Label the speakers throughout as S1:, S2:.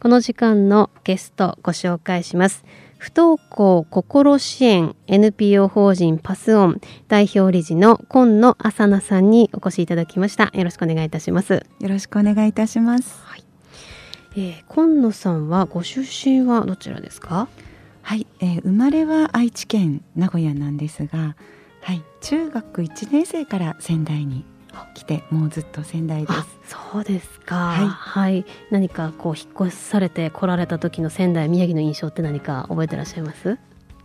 S1: この時間のゲストご紹介します。不登校心支援 NPO 法人パスオン代表理事の今野浅菜さんにお越しいただきました。よろしくお願いいたします。
S2: よろしくお願いいたします、はい。
S1: えー、今野さんはご出身はどちらですか？
S2: はい、えー、生まれは愛知県名古屋なんですがはい。中学1年生から仙台に来てもうずっと仙台です。
S1: そうですか。はい、はい、何かこう引っ越されて来られた時の仙台宮城の印象って何か覚えてらっしゃいます？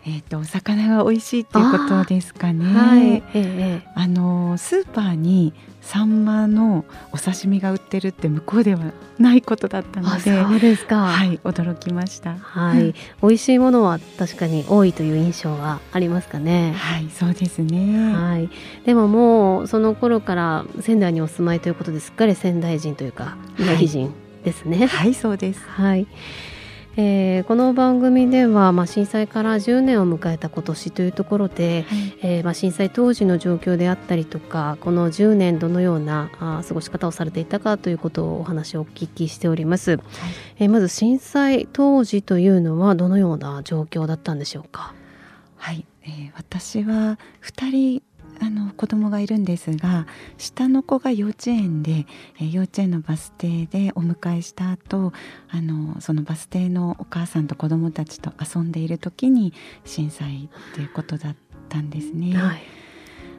S2: えっ、ー、とお魚が美味しいっていうことですかね。はい、ええあのスーパーにサンマのお刺身が売ってるって向こうではないことだったので、
S1: そうですか。
S2: はい驚きました。
S1: はい、美味しいものは確かに多いという印象がありますかね。
S2: はいそうですね。
S1: はい。でももうその頃から仙台にお住まいということですっかり仙台人というか宮城人ですね。
S2: はい、はい、そうです。
S1: はい。えー、この番組では、まあ、震災から10年を迎えた今年というところで、はい、えー、まあ、震災当時の状況であったりとかこの10年どのようなあ過ごし方をされていたかということをお話をお聞きしております、はい、えー、まず震災当時というのはどのような状況だったんでしょうか？
S2: はい、えー、私は2人あの子供がいるんですが下の子が幼稚園で、え幼稚園のバス停でお迎えした後あのそのバス停のお母さんと子供たちと遊んでいる時に震災っていうことだったんですね。はい、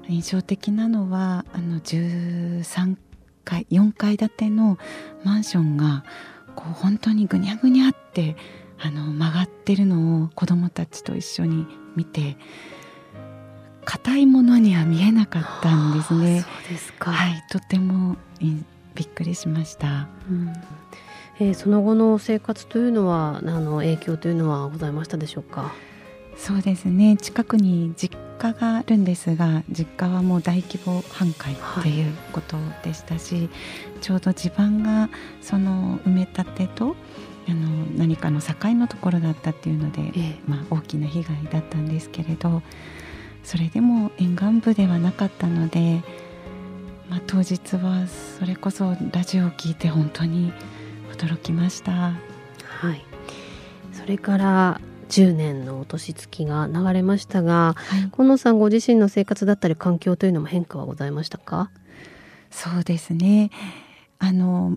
S2: 印象的なのはあの13階4階建てのマンションがこう本当にぐにゃぐにゃってあの曲がってるのを子供たちと一緒に見て硬いものには見えなかったんですね。
S1: そうですか。
S2: はい、とてもびっくりしました。うん
S1: えー、その後の生活というのはあの影響というのはございましたでしょうか？
S2: そうですね。近くに実家があるんですが、実家はもう大規模半壊っていうことでしたし、はい、ちょうど地盤がその埋め立てとあの何かの境のところだったっていうので、ええ、まあ大きな被害だったんですけれど。それでも沿岸部ではなかったので、まあ、当日はそれこそラジオを聞いて本当に驚きました。は
S1: い、それから10年の年月が流れましたが、はい、近野さんご自身の生活だったり環境というのも変化はございましたか？
S2: そうですね。あの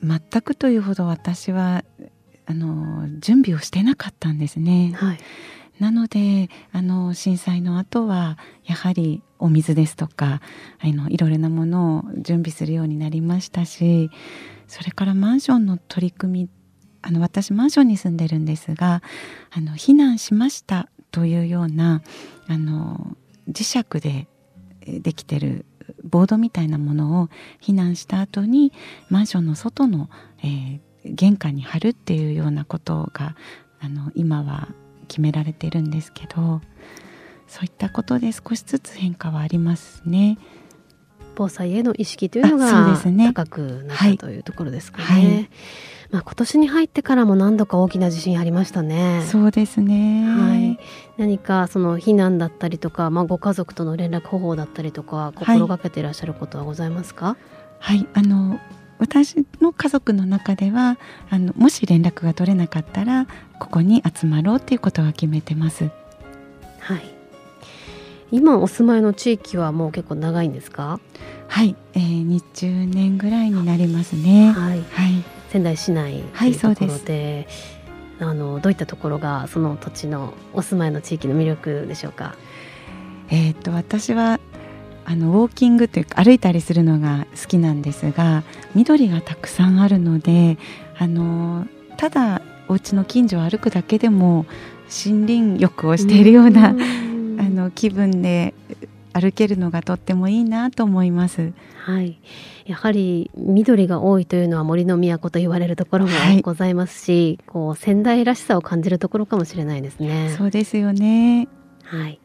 S2: 全くというほど私はあの準備をしてなかったんですね。はいなのであの震災の後はやはりお水ですとかあのいろいろなものを準備するようになりましたしそれからマンションの取り組みあの私マンションに住んでるんですがあの避難しましたというようなあの磁石でできてるボードみたいなものを避難した後にマンションの外の、えー、玄関に貼るっていうようなことがあの今は決められているんですけどそういったことで少しずつ変化はありますね。
S1: 防災への意識というのが高くなったというところですかね。はいはい、まあ、今年に入ってからも何度か大きな地震ありましたね。
S2: そうですね。
S1: はい。何かその避難だったりとか、まあ、ご家族との連絡方法だったりとか心がけていらっしゃることはございますか？
S2: はい、はい、あの私の家族の中ではあのもし連絡が取れなかったらここに集まろうっていうことは決めてます。
S1: はい。今お住まいの地域はもう結構長いんですか？
S2: はい、えー、20年ぐらいになりますね。
S1: はい。はい、仙台市内というところで、はい、あのどういったところがその土地のお住まいの地域の魅力でしょうか？
S2: えっ、と私はあのウォーキングというか歩いたりするのが好きなんですが緑がたくさんあるのであのただお家の近所を歩くだけでも森林浴をしているような、あの気分で歩けるのがとってもいいなと思います。
S1: はい、やはり緑が多いというのは森の都と言われるところもございますし、はい、こう仙台らしさを感じるところかもしれないですね。
S2: そうですよね。
S1: はい。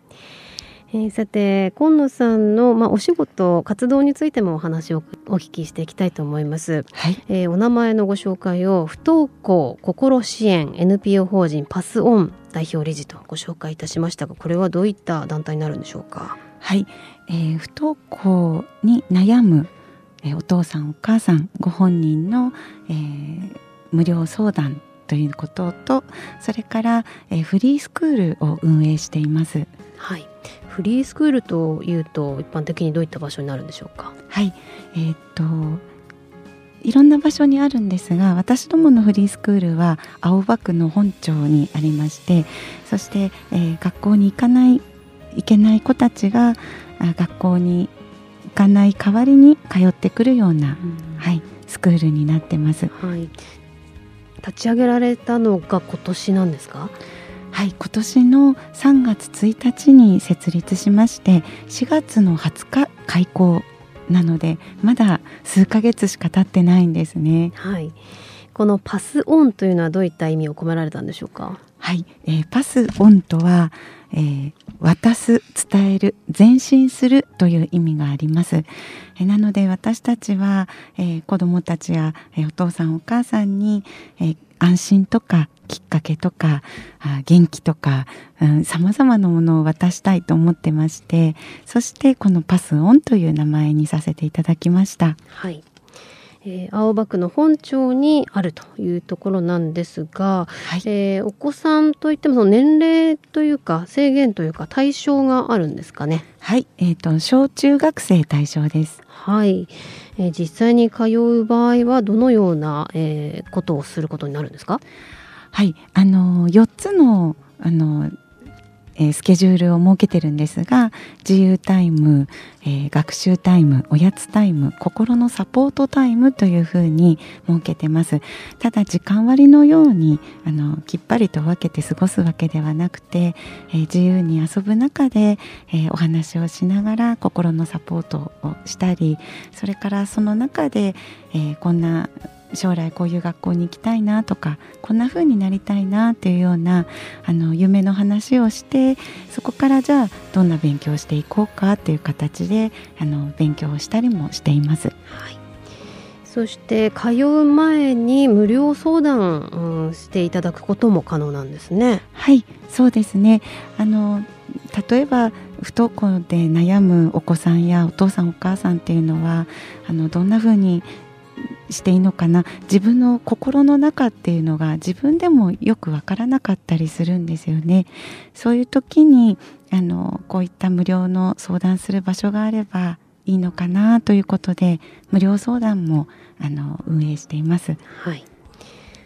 S1: えー、さて今野さんの、まあ、お仕事活動についてもお話をお聞きしていきたいと思います、はい、えー、お名前のご紹介を不登校心支援 NPO 法人パスオン代表理事とご紹介いたしましたがこれはどういった団体になるんでしょうか？
S2: はい、えー、不登校に悩む、えー、お父さんお母さんご本人の、えー、無料相談ということとそれから、えー、フリースクールを運営しています。
S1: はいフリースクールというと一般的にどういった場所になるんでしょうか？
S2: はい。えー、っといろんな場所にあるんですが私どものフリースクールは青葉区の本町にありましてそして、えー、学校に行かない行けない子たちが学校に行かない代わりに通ってくるような、うん、はい、スクールになってます、はい、
S1: 立ち上げられたのが今年なんですか？
S2: はい今年の3月1日に設立しまして4月の20日開校なのでまだ数ヶ月しか経ってないんですね。
S1: はい。このパスオンというのはどういった意味を込められたんでしょうか？
S2: はい、えー、パスオンとは、えー、渡す伝える前進するという意味があります、えー、なので私たちは、えー、子どもたちや、えー、お父さんお母さんに、えー、安心とかきっかけとか元気とかさまざまなものを渡したいと思ってましてそしてこのパスオンという名前にさせていただきました。
S1: はいえー、青葉区の本町にあるというところなんですが、はい、えー、お子さんといってもその年齢というか制限というか対象があるんですかね？
S2: はい、えっ、ー、と小中学生対象です。
S1: はい、えー、実際に通う場合はどのような、えー、ことをすることになるんですか？
S2: はい、あの4つのあのえー、スケジュールを設けてるんですが自由タイム、えー、学習タイムおやつタイム心のサポートタイムというふうに設けてます。ただ時間割のようにあのきっぱりと分けて過ごすわけではなくて、えー、自由に遊ぶ中で、えお話をしながら心のサポートをしたりそれからその中で、えこんな将来こういう学校に行きたいなとかこんな風になりたいなっていうようなあの夢の話をしてそこからじゃあどんな勉強をしていこうかっていう形であの勉強をしたりもしています。はい
S1: そして通う前に無料相談、うん、していただくことも可能なんですね。
S2: はいそうですねあの例えば不登校で悩むお子さんやお父さんお母さんっていうのはあのどんな風にしていいのかな？自分の心の中っていうのが自分でもよくわからなかったりするんですよね。そういう時にあのこういった無料の相談する場所があればいいのかなということで無料相談もあの運営しています。
S1: はい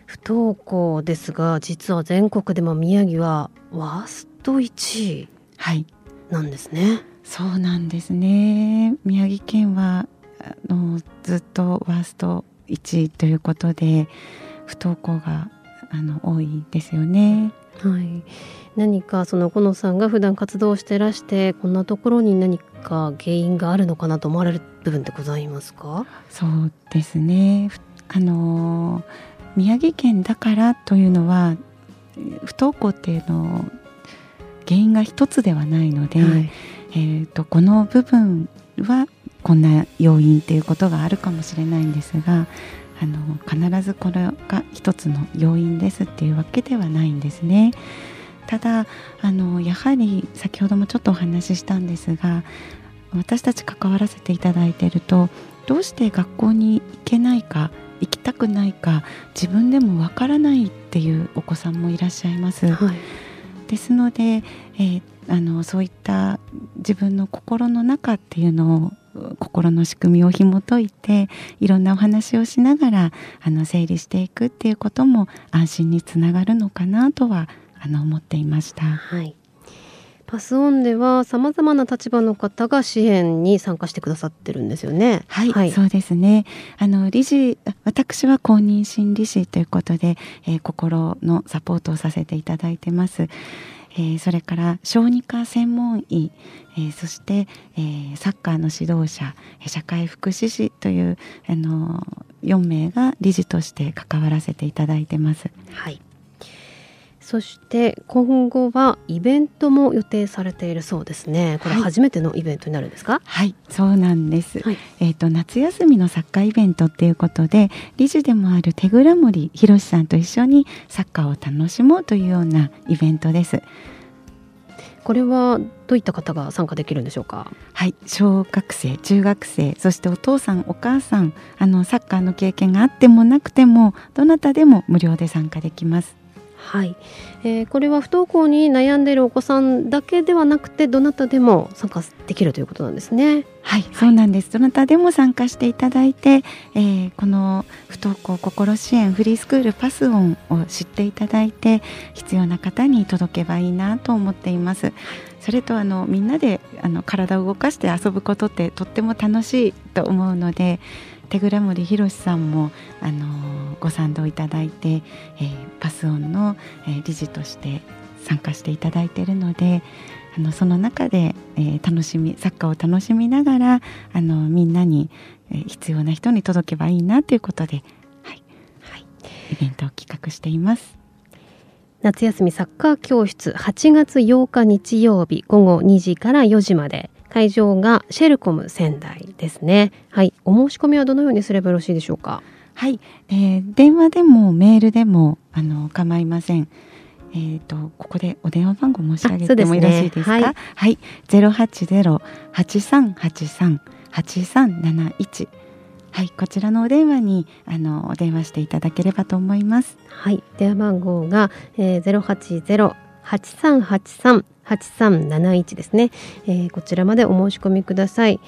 S1: 不登校ですが実は全国でも宮城はワースト1位なんですね。はい、
S2: そうなんですね宮城県はあのずっとワースト1位ということで不登校があの多いですよね。
S1: はい、何かその小野さんが普段活動してらしてこんなところに何か原因があるのかなと思われる部分ってございますか？
S2: そうですね。あの宮城県だからというのは不登校っていうの原因が一つではないので、はい、えーとこの部分はこんな要因っていうことがあるかもしれないんですがあの必ずこれが一つの要因ですっていうわけではないんですね。ただあのやはり先ほどもちょっとお話ししたんですが私たち関わらせていただいているとどうして学校に行けないか行きたくないか自分でもわからないっていうお子さんもいらっしゃいます。はい、ですので、えー、あのそういった自分の心の中っていうのを心の仕組みを紐解いていろんなお話をしながらあの整理していくっていうことも安心につながるのかなとはあの思っていました。
S1: はいパスオンではさまざまな立場の方が支援に参加してくださってるんですよね。
S2: はい、はい、そうですね。あの理事私は公認心理師ということで、えー、心のサポートをさせていただいてます。えー、それから小児科専門医、えー、そして、えー、サッカーの指導者社会福祉士という、あの4名が理事として関わらせていただいてます。
S1: はいそして今後はイベントも予定されているそうですね。これ初めてのイベントになるんですか？
S2: はい、そうなんです。はい、えっ、ー、と夏休みのサッカーイベントっていうことで、理事でもある手倉森博さんと一緒にサッカーを楽しもうというようなイベントです。
S1: これはどういった方が参加できるんでしょうか？
S2: はい小学生中学生そしてお父さんお母さんあのサッカーの経験があってもなくてもどなたでも無料で参加できます
S1: はい、えー、これは不登校に悩んでいるお子さんだけではなくてどなたでも参加できるということなんですね。
S2: はい、そうなんです。どなたでも参加していただいて、えー、この不登校心支援フリースクールパスオンを知っていただいて必要な方に届けばいいなと思っています。それとあのみんなであの体を動かして遊ぶことってとっても楽しいと思うので。手倉森博さんもあのご賛同いただいて、えー、パスオンの、えー、理事として参加していただいているのであのその中で、えー、楽しみサッカーを楽しみながらあのみんなに、えー、必要な人に届けばいいなということで、はい、はい、イベントを企画しています。
S1: 夏休みサッカー教室8月8日日曜日午後2時から4時まで会場がシェルコム仙台ですね。はい。お申し込みはどのようにすればよろしいでしょうか？
S2: はい。えー、電話でもメールでもあの構いません。えっ、ー、とここでお電話番号申し上げてもよろしいですか？すね、はい。ゼロ八ゼロ八三八三八三七一。はい、こちらのお電話にあのお電話していただければと思います。
S1: はい、電話番号が、えー、080 8383-8371ですね、えー、こちらまでお申し込みください。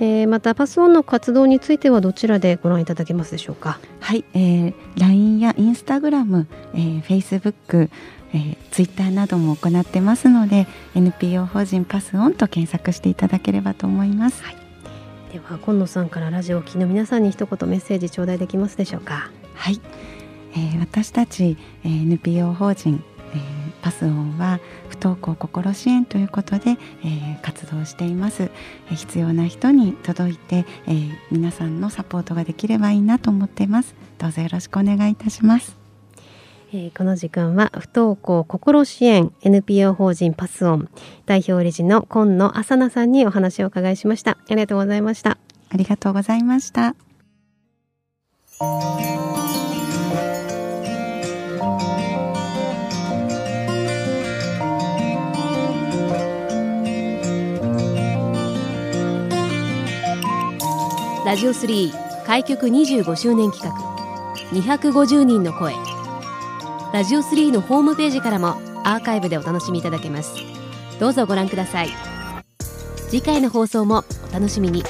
S1: えー、またパスオンの活動についてはどちらでご覧いただけますでしょうか？
S2: はい、えー、LINE や Instagram、えー、Facebook えー、ツイッターなども行ってますので NPO 法人パスオンと検索していただければと思います、はい、
S1: では今野さんからラジオを聴きの皆さんに一言メッセージ頂戴できますでしょうか？
S2: はい、えー、私たち、えー、NPO 法人えー、パスオンは不登校心支援ということで、えー、活動しています、えー、必要な人に届いて、えー、皆さんのサポートができればいいなと思っています。どうぞよろしくお願いいたします
S1: えー、この時間は不登校心支援 NPO 法人パスオン代表理事の今野浅菜さんにお話を伺いしました。ありがとうございました。
S2: ありがとうございました。
S1: ラジオ3開局25周年企画250人の声ラジオ3のホームページからもアーカイブでお楽しみいただけます。どうぞご覧ください。次回の放送もお楽しみに。